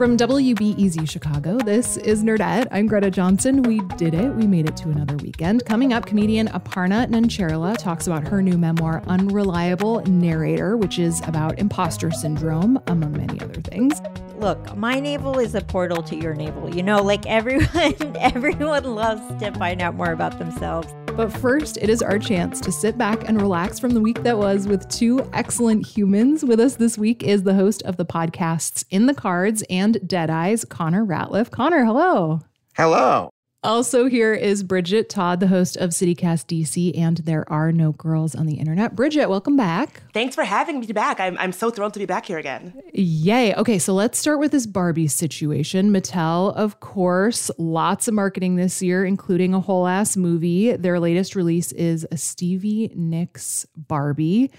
From WBEZ Chicago, this is Nerdette. I'm Greta Johnson. We did it. We made it to another weekend. Coming up, comedian Aparna Nancherla talks about her new memoir, Unreliable Narrator, which is about imposter syndrome, among many other things. Look, my navel is a portal to your navel. You know, like everyone, everyone loves to find out more about themselves. But first, it is our chance to sit back and relax from the week that was with two excellent humans. With us this week is the host of the podcasts In the Cards and Dead Eyes, Connor Ratliff. Connor, hello. Hello. Also, here is Bridget Todd, the host of City Cast DC and There Are No Girls on the Internet. Bridget, welcome back. Thanks for having me back. I'm, I'm so thrilled to be back here again. Yay. Okay, so let's start with this Barbie situation. Mattel, of course, lots of marketing this year, including a whole ass movie. Their latest release is a Stevie Nicks Barbie.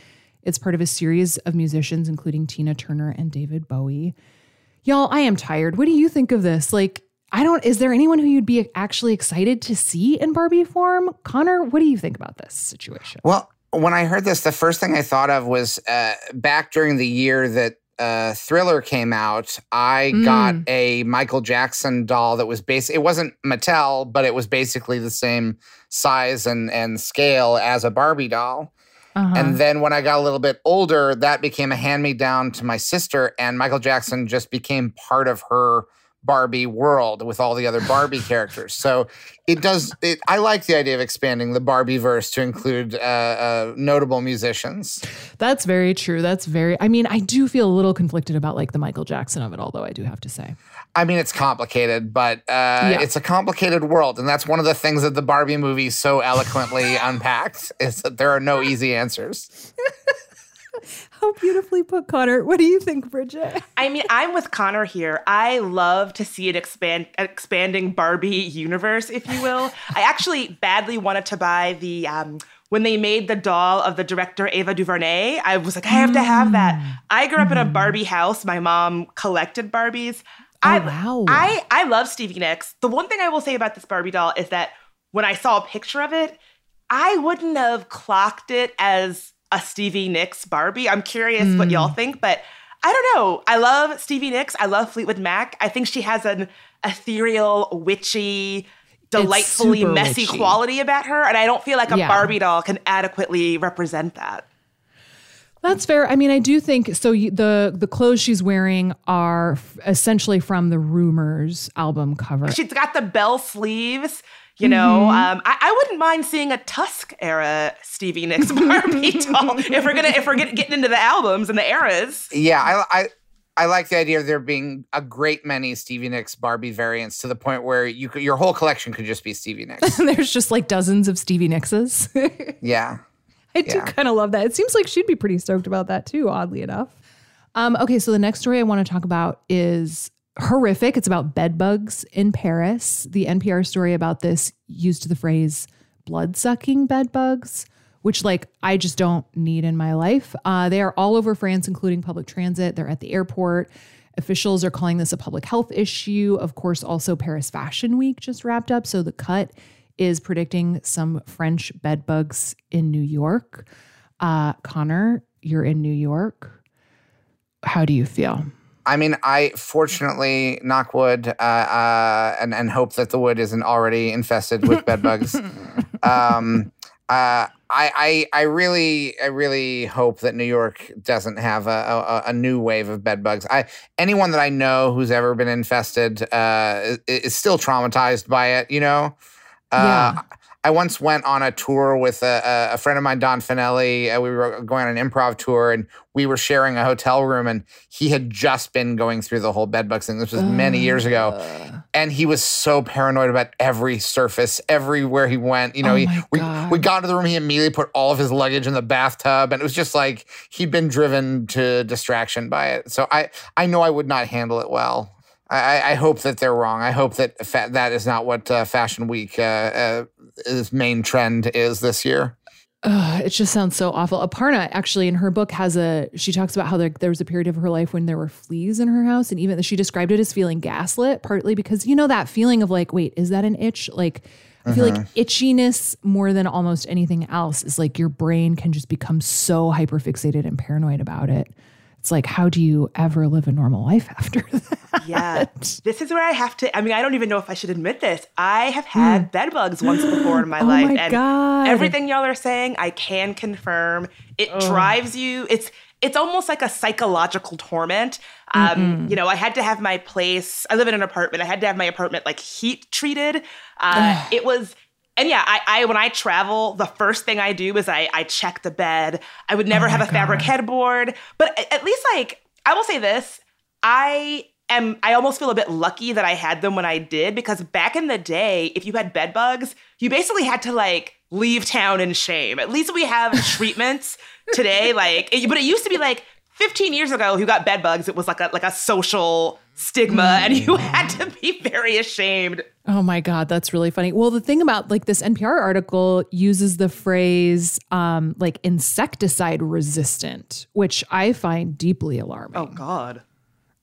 It's part of a series of musicians, including Tina Turner and David Bowie. Y'all, I am tired. What do you think of this? Like, I don't, is there anyone who you'd be actually excited to see in Barbie form? Connor, what do you think about this situation? Well, when I heard this, the first thing I thought of was uh, back during the year that uh, Thriller came out, I mm. got a Michael Jackson doll that was basically, it wasn't Mattel, but it was basically the same size and, and scale as a Barbie doll. Uh-huh. And then when I got a little bit older, that became a hand me down to my sister, and Michael Jackson just became part of her Barbie world with all the other Barbie characters. So it does. It, I like the idea of expanding the Barbie verse to include uh, uh, notable musicians. That's very true. That's very. I mean, I do feel a little conflicted about like the Michael Jackson of it, although I do have to say. I mean, it's complicated, but uh, yeah. it's a complicated world, and that's one of the things that the Barbie movie so eloquently unpacked is that there are no easy answers. How beautifully put, Connor. What do you think, Bridget? I mean, I'm with Connor here. I love to see it expand, expanding Barbie universe, if you will. I actually badly wanted to buy the um, when they made the doll of the director Ava DuVernay. I was like, I have to have that. Mm. I grew up in a mm. Barbie house. My mom collected Barbies. Oh, I, wow. I I love Stevie Nicks. The one thing I will say about this Barbie doll is that when I saw a picture of it, I wouldn't have clocked it as a Stevie Nicks Barbie. I'm curious mm. what y'all hmm. think, but I don't know. I love Stevie Nicks. I love Fleetwood Mac. I think she has an ethereal, witchy, delightfully messy witchy. quality about her, and I don't feel like a yeah. Barbie doll can adequately represent that. That's fair. I mean, I do think so. the The clothes she's wearing are essentially from the Rumours album cover. She's got the bell sleeves. You know, mm-hmm. um, I, I, wouldn't mind seeing a Tusk era Stevie Nicks Barbie doll if we're gonna if we're get, getting into the albums and the eras. Yeah, I, I I like the idea of there being a great many Stevie Nicks Barbie variants to the point where you could, your whole collection could just be Stevie Nicks. There's just like dozens of Stevie Nickses. yeah. I do yeah. kind of love that. It seems like she'd be pretty stoked about that too, oddly enough. Um, okay, so the next story I want to talk about is horrific. It's about bed bugs in Paris. The NPR story about this used the phrase blood sucking bed bugs, which, like, I just don't need in my life. Uh, they are all over France, including public transit. They're at the airport. Officials are calling this a public health issue. Of course, also Paris Fashion Week just wrapped up. So the cut is predicting some French bed bugs in New York. Uh, Connor, you're in New York. How do you feel? I mean, I fortunately knock wood uh, uh, and and hope that the wood isn't already infested with bed bugs. um, uh, I, I I really I really hope that New York doesn't have a, a, a, new wave of bed bugs. I anyone that I know who's ever been infested uh, is, is, still traumatized by it. You know, uh, yeah. I once went on a tour with a, a friend of mine, Don Fanelli. Uh, we were going on an improv tour, and we were sharing a hotel room. And he had just been going through the whole bedbug thing. This was many years ago, and he was so paranoid about every surface, everywhere he went. You know, Oh he, we God. we got into the room. He immediately put all of his luggage in the bathtub, and it was just like he'd been driven to distraction by it. So I I know I would not handle it well. I, I- hope that they're wrong. I hope that fa- that is not what uh, Fashion Week uh, uh, is main trend is this year. Ugh, it just sounds so awful. Aparna actually in her book has a she talks about how there, there was a period of her life when there were fleas in her house and even she described it as feeling gaslit partly because you know that feeling of like wait is that an itch like I feel like itchiness more than almost anything else is like your brain can just become so hyperfixated and paranoid about it. It's like how do you ever live a normal life after that? Yeah. this is where I have to I mean, I don't even know if I should admit this. I have had bed bugs once before in my. Oh life. my and God. everything y'all are saying, I can confirm. It drives you. It's it's almost like a psychological torment. Um, you know, I had to have my place. I live in an apartment. I had to have my apartment like heat treated. Uh, it was and yeah, I, I when I travel, the first thing I do is I I check the bed. I would never oh have a fabric headboard, but at least like I will say this, I am I almost feel a bit lucky that I had them when I did because back in the day, if you had bed bugs, you basically had to like leave town in shame. At least we have treatments today, like it, but it used to be like 15 years ago, who got bed bugs, it was like a like a social stigma, and you had to be very ashamed. Oh my God, that's really funny. Well, the thing about like this NPR article uses the phrase um, like insecticide resistant, which I find deeply alarming. Oh God.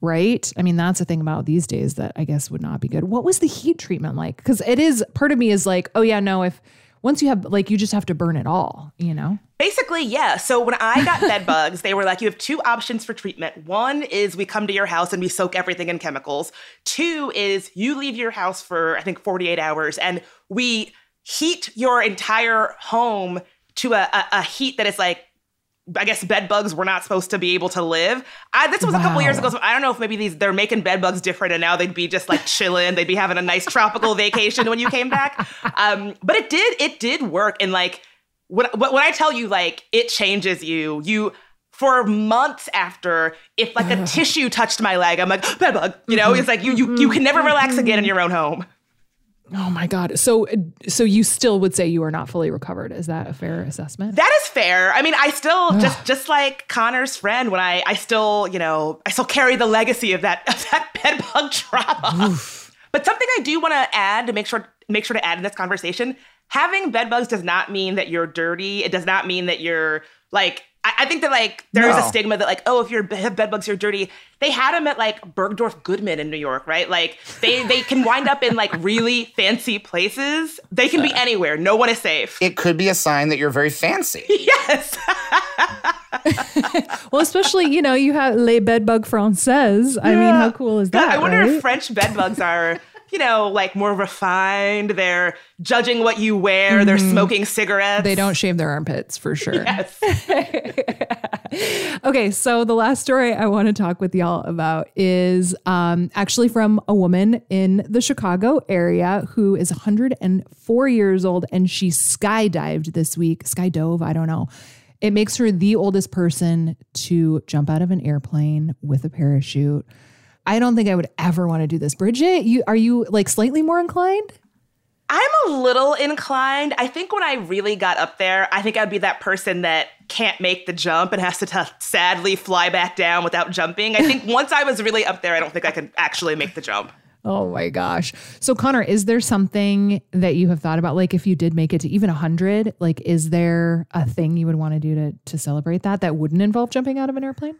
Right? I mean, that's the thing about these days that I guess would not be good. What was the heat treatment like? Because it is part of me is like, oh yeah, no, if once you have like you just have to burn it all, you know? Basically, yeah. So when I got bed bugs, they were like, you have two options for treatment. One is we come to your house and we soak everything in chemicals. Two is you leave your house for, I think, 48 hours and we heat your entire home to a, a, a heat that is like, I guess bed bugs were not supposed to be able to live. I, this was a couple years ago, so I don't know if maybe these they're making bed bugs different, and now they'd be just like chilling. They'd be having a nice tropical vacation when you came back. Um, but it did, it did work, and like when when I tell you, like it changes you. You for months after, if like a tissue touched my leg, I'm like bed bug. You know, mm-hmm. it's like you you you can never mm-hmm. relax again in mm-hmm. your own home. Oh my God. So so you still would say you are not fully recovered. Is that a fair assessment? That is fair. I mean, I still just just like Connor's friend when I I still, you know, I still carry the legacy of that of that bed bug trauma. but something I do want to add to make sure make sure to add in this conversation, having bed bugs does not mean that you're dirty. It does not mean that you're like I, I think that like there is a stigma that like oh if you're have bed bugs you're dirty. They had them at like Bergdorf Goodman in New York, right? Like they they can wind up in like really fancy places. They can be anywhere. No one is safe. It could be a sign that you're very fancy. yes. Well, especially, you know, you have Les Bedbug Françaises. I mean, how cool is that? I wonder right? if French bedbugs are, you know, like more refined. They're judging what you wear. They're smoking cigarettes. Mm-hmm. they don't shave their armpits for sure. Yes. Okay, so the last story I want to talk with y'all about is um, actually from a woman in the Chicago area who is 104 years old and she skydived this week. Skydove, I don't know. It makes her the oldest person to jump out of an airplane with a parachute. I don't think I would ever want to do this. Bridget, you are you like slightly more inclined? I'm a little inclined. I think when I really got up there, I think I'd be that person that can't make the jump and has to t- sadly fly back down without jumping. I think once I was really up there, I don't think I could actually make the jump. Oh my gosh. So Connor, is there something that you have thought about like if you did make it to even 100, like is there a thing you would want to do to to celebrate that that wouldn't involve jumping out of an airplane?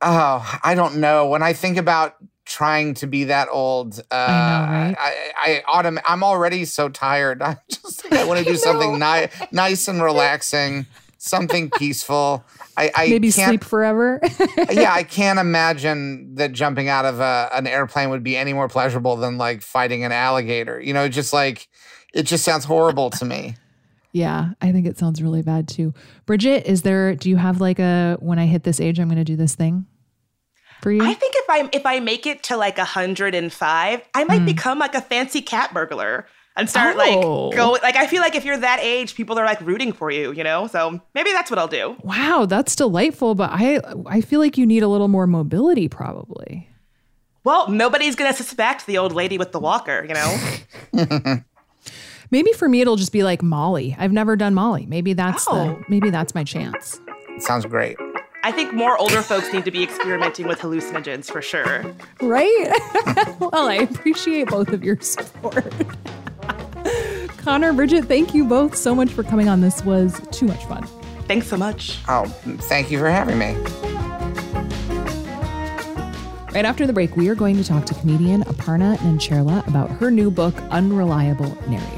Oh, I don't know. When I think about trying to be that old, uh, right? I, I, autom- I'm already so tired. I just think I want to do something ni- nice and relaxing, something peaceful. I, I Maybe can't, sleep forever. yeah, I can't imagine that jumping out of a, an airplane would be any more pleasurable than like fighting an alligator. You know, just like it just sounds horrible to me. Yeah, I think it sounds really bad too. Bridget, is there do you have like a when I hit this age I'm going to do this thing for you? I think if I if I make it to like 105, I might hmm. become like a fancy cat burglar. and start Oh. like go like I feel like if you're that age, people are like rooting for you, you know? So maybe that's what I'll do. Wow, that's delightful, but I I feel like you need a little more mobility probably. Well, nobody's gonna suspect the old lady with the walker, you know? Maybe for me it'll just be like Molly. I've never done Molly. Maybe that's Oh. the maybe that's my chance. Sounds great. I think more older folks need to be experimenting with hallucinogens for sure. Right? well, I appreciate both of your support. Connor, Bridget, thank you both so much for coming on. This was too much fun. Thanks so much. Oh, thank you for having me. Right after the break, we are going to talk to comedian Aparna Nancherla about her new book, Unreliable Narrator.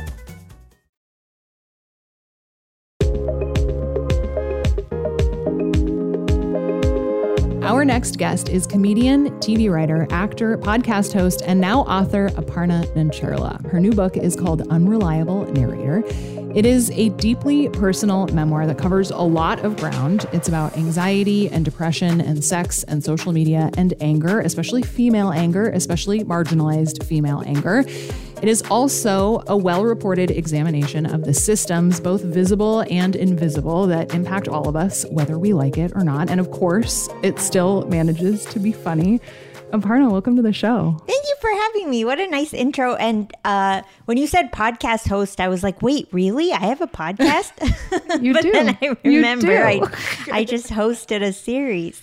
Our next guest is comedian, TV writer, actor, podcast host, and now author Aparna Nancherla. Her new book is called Unreliable Narrator. It is a deeply personal memoir that covers a lot of ground. It's about anxiety and depression and sex and social media and anger, especially female anger, especially marginalized female anger. It is also a well reported examination of the systems, both visible and invisible, that impact all of us, whether we like it or not. And of course, it still manages to be funny. Aparna, welcome to the show. Thank for having me. What a nice intro. And uh, when you said podcast host, I was like, wait, really? I have a podcast? You but do. then I remember. I, I just hosted a series.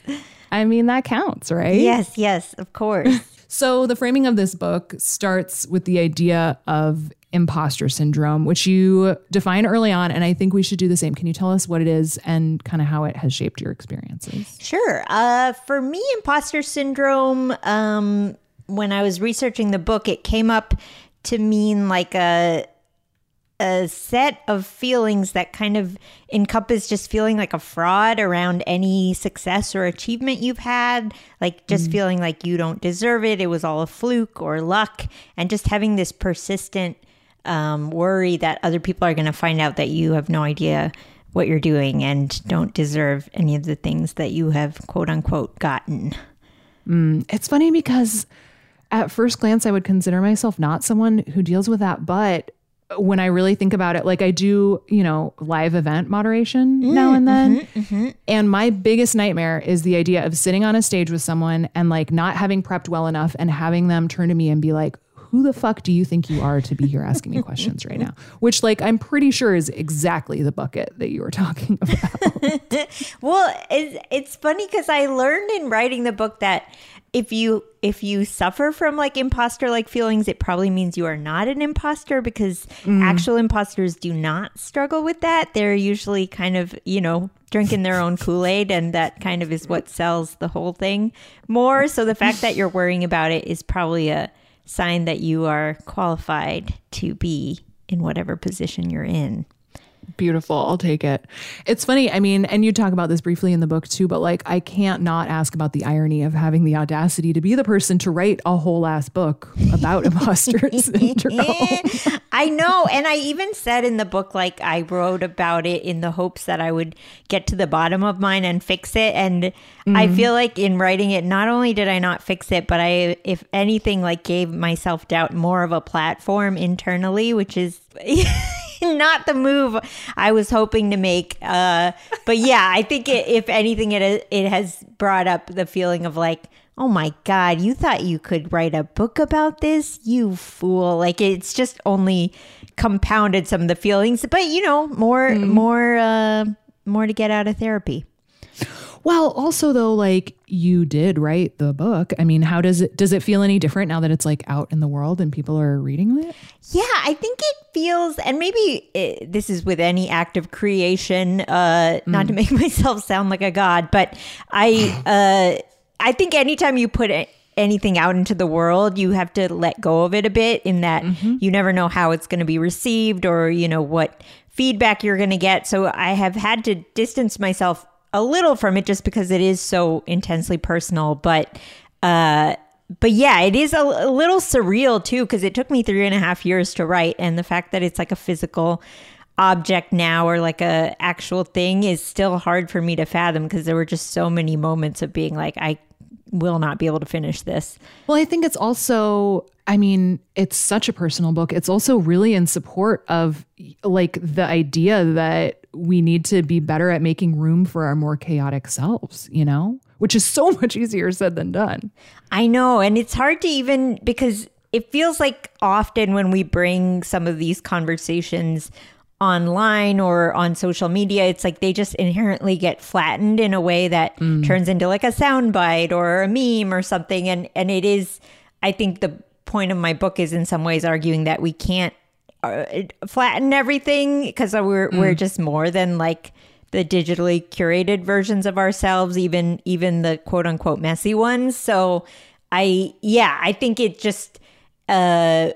I mean, that counts, right? Yes, yes, of course. So, the framing of this book starts with the idea of imposter syndrome, which you define early on. And I think we should do the same. Can you tell us what it is and kind of how it has shaped your experiences? Sure. Uh, for me, imposter syndrome, um, when I was researching the book, it came up to mean like a a set of feelings that kind of encompass just feeling like a fraud around any success or achievement you've had, like just feeling like you don't deserve it, it was all a fluke or luck, and just having this persistent um, worry that other people are going to find out that you have no idea what you're doing and don't deserve any of the things that you have quote unquote gotten. It's funny because at first glance, I would consider myself not someone who deals with that. But when I really think about it, like I do, you know, live event moderation mm, now and then. Mm-hmm, mm-hmm. And my biggest nightmare is the idea of sitting on a stage with someone and like not having prepped well enough and having them turn to me and be like, who the fuck do you think you are to be here asking me questions right now? Which, like, I'm pretty sure is exactly the bucket that you were talking about. Well, it's, it's funny because I learned in writing the book that if you if you suffer from like imposter like feelings, it probably means you are not an imposter because mm. actual imposters do not struggle with that. They're usually kind of you know drinking their own Kool Aid, and that kind of is what sells the whole thing more. So the fact that you're worrying about it is probably a sign that you are qualified to be in whatever position you're in. Beautiful. I'll take it. It's funny. I mean, and you talk about this briefly in the book too, but like, I can't not ask about the irony of having the audacity to be the person to write a whole ass book about imposter syndrome. I know. And I even said in the book, like, I wrote about it in the hopes that I would get to the bottom of mine and fix it. And I mm-hmm. feel like in writing it, not only did I not fix it, but I, if anything, like, gave myself doubt more of a platform internally, which is. Not the move I was hoping to make, uh, but yeah, I think it, if anything, it it has brought up the feeling of like, oh my god, you thought you could write a book about this, you fool! Like it's just only compounded some of the feelings, but you know, more more uh, more to get out of therapy. Well, also though, like you did write the book. I mean, how does it does it feel any different now that it's like out in the world and people are reading it? Yeah, I think it feels, and maybe it, this is with any act of creation. Uh, Not to make myself sound like a god, but I, uh, I think anytime you put it, anything out into the world, you have to let go of it a bit. In that you never know how it's going to be received, or you know what feedback you're going to get. So I have had to distance myself a little from it just because it is so intensely personal, but. Uh, but yeah, it is a, a little surreal too because it took me three and a half years to write, and the fact that it's like a physical object now or like a actual thing is still hard for me to fathom because there were just so many moments of being like, I will not be able to finish this. Well, I think it's also, I mean, it's such a personal book. It's also really in support of like the idea that we need to be better at making room for our more chaotic selves, you know, which is so much easier said than done. I know. And it's hard to even because it feels like often when we bring some of these conversations online or on social media, it's like they just inherently get flattened in a way that mm. turns into like a soundbite or a meme or something. And and it is, I think the point of my book is in some ways arguing that we can't uh, flatten everything because we're we're just more than like the digitally curated versions of ourselves, even even the quote unquote messy ones. So I yeah, I think it just uh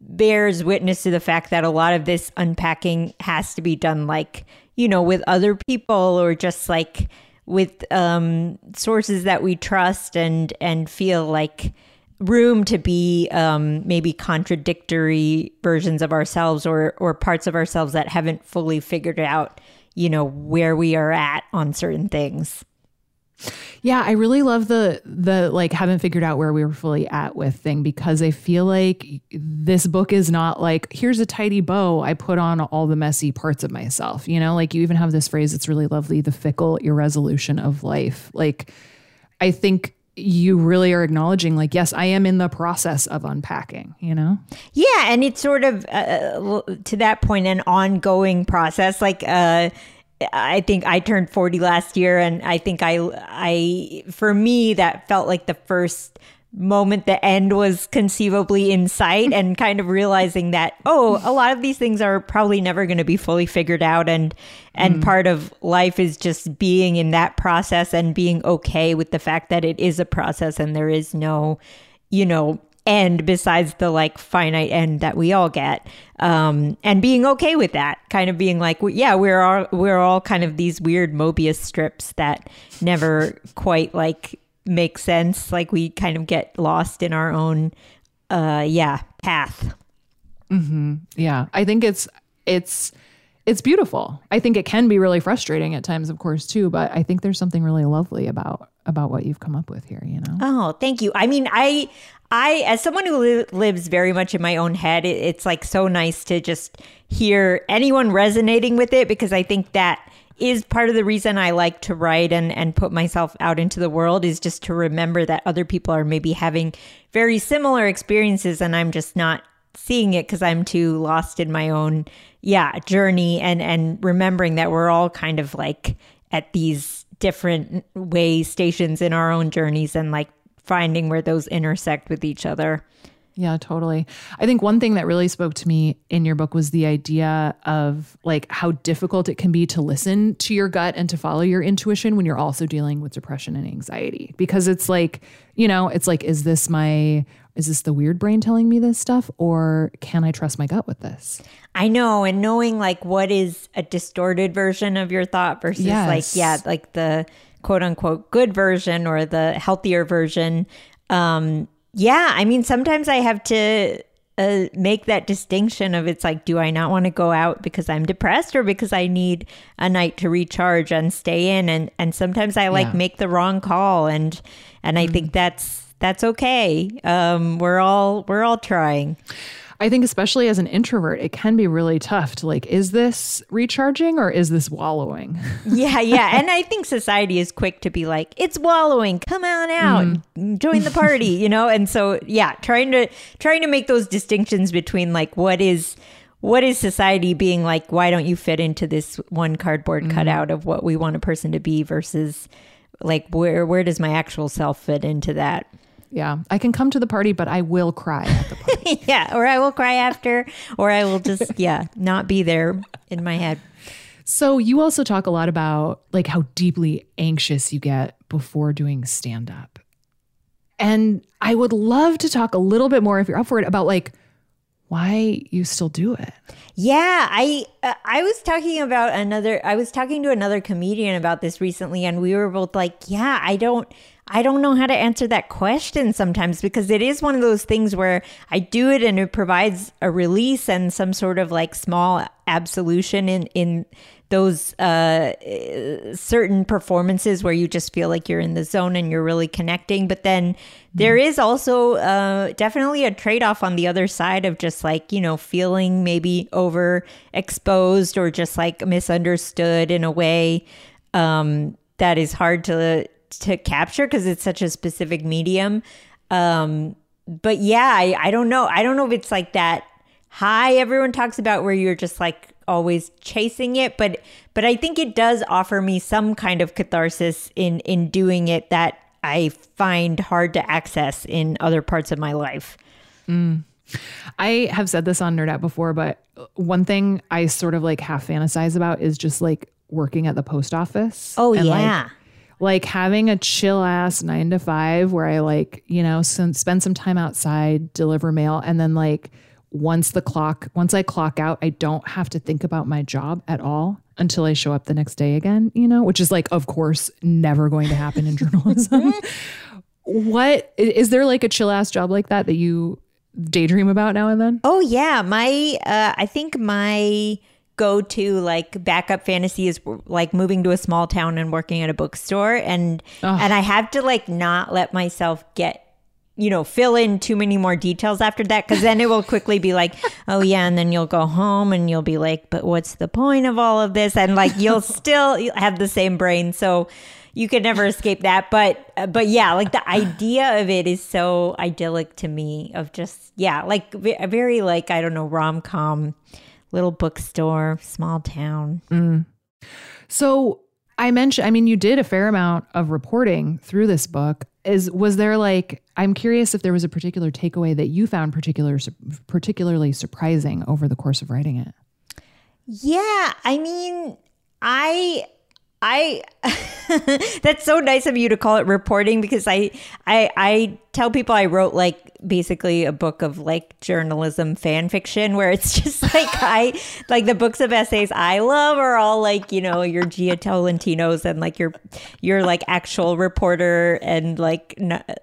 bears witness to the fact that a lot of this unpacking has to be done like, you know, with other people or just like with um sources that we trust and and feel like room to be um, maybe contradictory versions of ourselves or or parts of ourselves that haven't fully figured out you know where we are at on certain things Yeah, I really love the the like haven't figured out where we were fully at with thing because I feel like this book is not like here's a tidy bow I put on all the messy parts of myself. You know, like you even have this phrase that's really lovely, the fickle irresolution of life. Like I think you really are acknowledging like yes, I am in the process of unpacking, you know? yeah and it's sort of uh, to that point an ongoing process like uh I think I turned 40 last year and I think I I for me that felt like the first moment the end was conceivably in sight and kind of realizing that oh a lot of these things are probably never going to be fully figured out and and part of life is just being in that process and being okay with the fact that it is a process and there is no you know end besides the like finite end that we all get. Um and being okay with that kind of being like well, yeah we're all we're all kind of these weird mobius strips that never quite like make sense like we kind of get lost in our own uh yeah path Yeah, I think it's it's it's beautiful. I think it can be really frustrating at times, of course, too. But I think there's something really lovely about about what you've come up with here. You know. Oh, thank you. I mean, I, I, as someone who li- lives very much in my own head, it, it's like so nice to just hear anyone resonating with it because I think that is part of the reason I like to write and and put myself out into the world is just to remember that other people are maybe having very similar experiences and I'm just not seeing it because I'm too lost in my own yeah journey and and remembering that we're all kind of like at these different way stations in our own journeys and like finding where those intersect with each other. Yeah, totally. I think one thing that really spoke to me in your book was the idea of like how difficult it can be to listen to your gut and to follow your intuition when you're also dealing with depression and anxiety. Because it's like, you know, it's like, is this my, is this the weird brain telling me this stuff or can I trust my gut with this? I know, and knowing like what is a distorted version of your thought versus Yes. like yeah, like the quote unquote good version or the healthier version. Um, yeah, I mean, sometimes I have to uh, make that distinction of it's like, do I not want to go out because I'm depressed or because I need a night to recharge and stay in? And and sometimes I like Yeah. Mm. make the wrong call, and and I think that's that's okay. Um, we're all we're all trying. I think especially as an introvert, it can be really tough to like, is this recharging or is this wallowing? Yeah, yeah. And I think society is quick to be like, it's wallowing, come on out, mm. join the party, you know? And so yeah, trying to trying to make those distinctions between like what is what is society being like, why don't you fit into this one cardboard mm. cutout of what we want a person to be versus like where where does my actual self fit into that? Yeah, I can come to the party, but I will cry at the party. yeah, or I will cry after, or I will just yeah not be there in my head. so you also talk a lot about like how deeply anxious you get before doing stand up. And I would love to talk a little bit more if you're up for it about like why you still do it. Yeah, I uh, I was talking about another I was talking to another comedian about this recently and we were both like, yeah, I don't I don't know how to answer that question sometimes because it is one of those things where I do it and it provides a release and some sort of like small absolution in in those uh, certain performances where you just feel like you're in the zone and you're really connecting. But then there is also uh, definitely a trade off on the other side of just like, you know, feeling maybe overexposed or just like misunderstood in a way um, that is hard to to capture because it's such a specific medium. Um, but yeah, I, I don't know. I don't know if it's like that high everyone talks about where you're just like always chasing it but but i think it does offer me some kind of catharsis in in doing it that i find hard to access in other parts of my life I have said this on Nerdette before, but one thing I sort of like half fantasize about is just like working at the post office. oh and, like, yeah like having a chill ass nine to five where I like, you know, some, spend some time outside, deliver mail, and then like once the clock, once I clock out, I don't have to think about my job at all until I show up the next day again, you know, which is like, of course, never going to happen in journalism. what is there like a chill ass job like that that you daydream about now and then? Oh yeah, my uh, I think my go to like backup fantasy is like moving to a small town and working at a bookstore. And and I have to like not let myself get you know fill in too many more details after that because then it will quickly be like oh yeah and then you'll go home and you'll be like but what's the point of all of this? And like you'll still have the same brain. So you could never escape that. But but yeah like the idea of it is so idyllic to me of just yeah like very like i don't know rom-com little bookstore small town mm. So I mentioned, I mean, you did a fair amount of reporting through this book. Is was there like I'm curious if there was a particular takeaway that you found particular particularly surprising over the course of writing it? Yeah, I mean, I I that's so nice of you to call it reporting because I I I tell people I wrote like basically a book of like journalism fan fiction where it's just like I like the books of essays I love are all like, you know, your Jia Tolentinos and like your your like actual reporter and like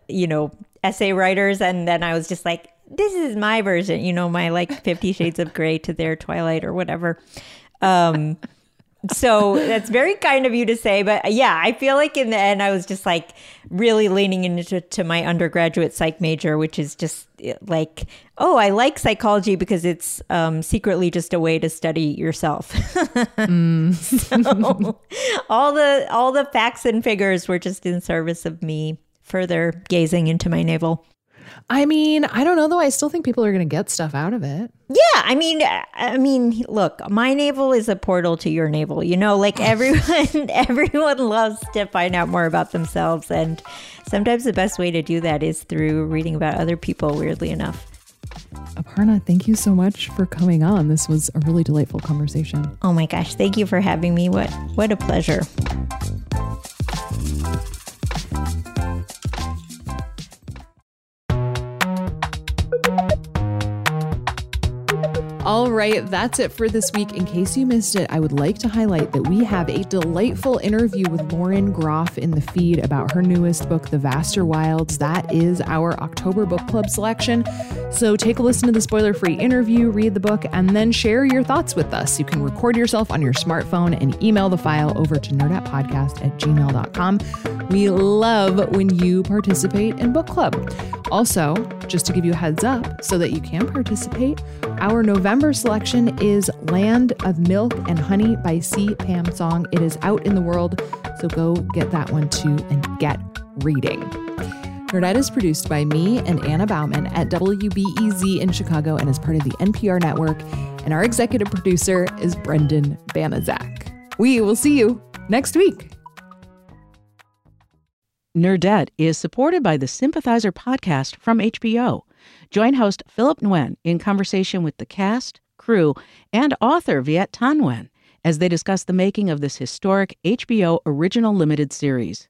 you know, essay writers and then I was just like this is my version, you know, my like 50 shades of gray to their twilight or whatever. Um so that's very kind of you to say but yeah i feel like in the end i was just like really leaning into to my undergraduate psych major which is just eh, like oh i like psychology because it's um, secretly just a way to study yourself. So all the all the facts and figures were just in service of me further gazing into my navel I mean, I don't know though. I still think people are going to get stuff out of it. Yeah, I mean, I mean, look, my navel is a portal to your navel. You know, like everyone, everyone loves to find out more about themselves, and sometimes the best way to do that is through reading about other people. Weirdly enough. Aparna, thank you so much for coming on. This was a really delightful conversation. Oh my gosh, thank you for having me. What what a pleasure. Right, that's it for this week. In case you missed it, I would like to highlight that we have a delightful interview with Lauren Groff in the feed about her newest book, The Vaster Wilds. That is our October book club selection. So take a listen to the spoiler free interview, read the book, and then share your thoughts with us. You can record yourself on your smartphone and email the file over to nerdettepodcast at gmail.com. We love when you participate in book club. Also, just to give you a heads up so that you can participate, our November selection is Land of Milk and Honey by C. Pam Zhang. It is out in the world, so go get that one too and get reading. Nerdette is produced by me and Anna Bauman at WBEZ in Chicago and is part of the NPR network. And our executive producer is Brendan Banaszak. We will see you next week. Nerdette is supported by the Sympathizer podcast from HBO. Join host Philip Nguyen in conversation with the cast, crew, and author Viet Thanh Nguyen as they discuss the making of this historic HBO original limited series.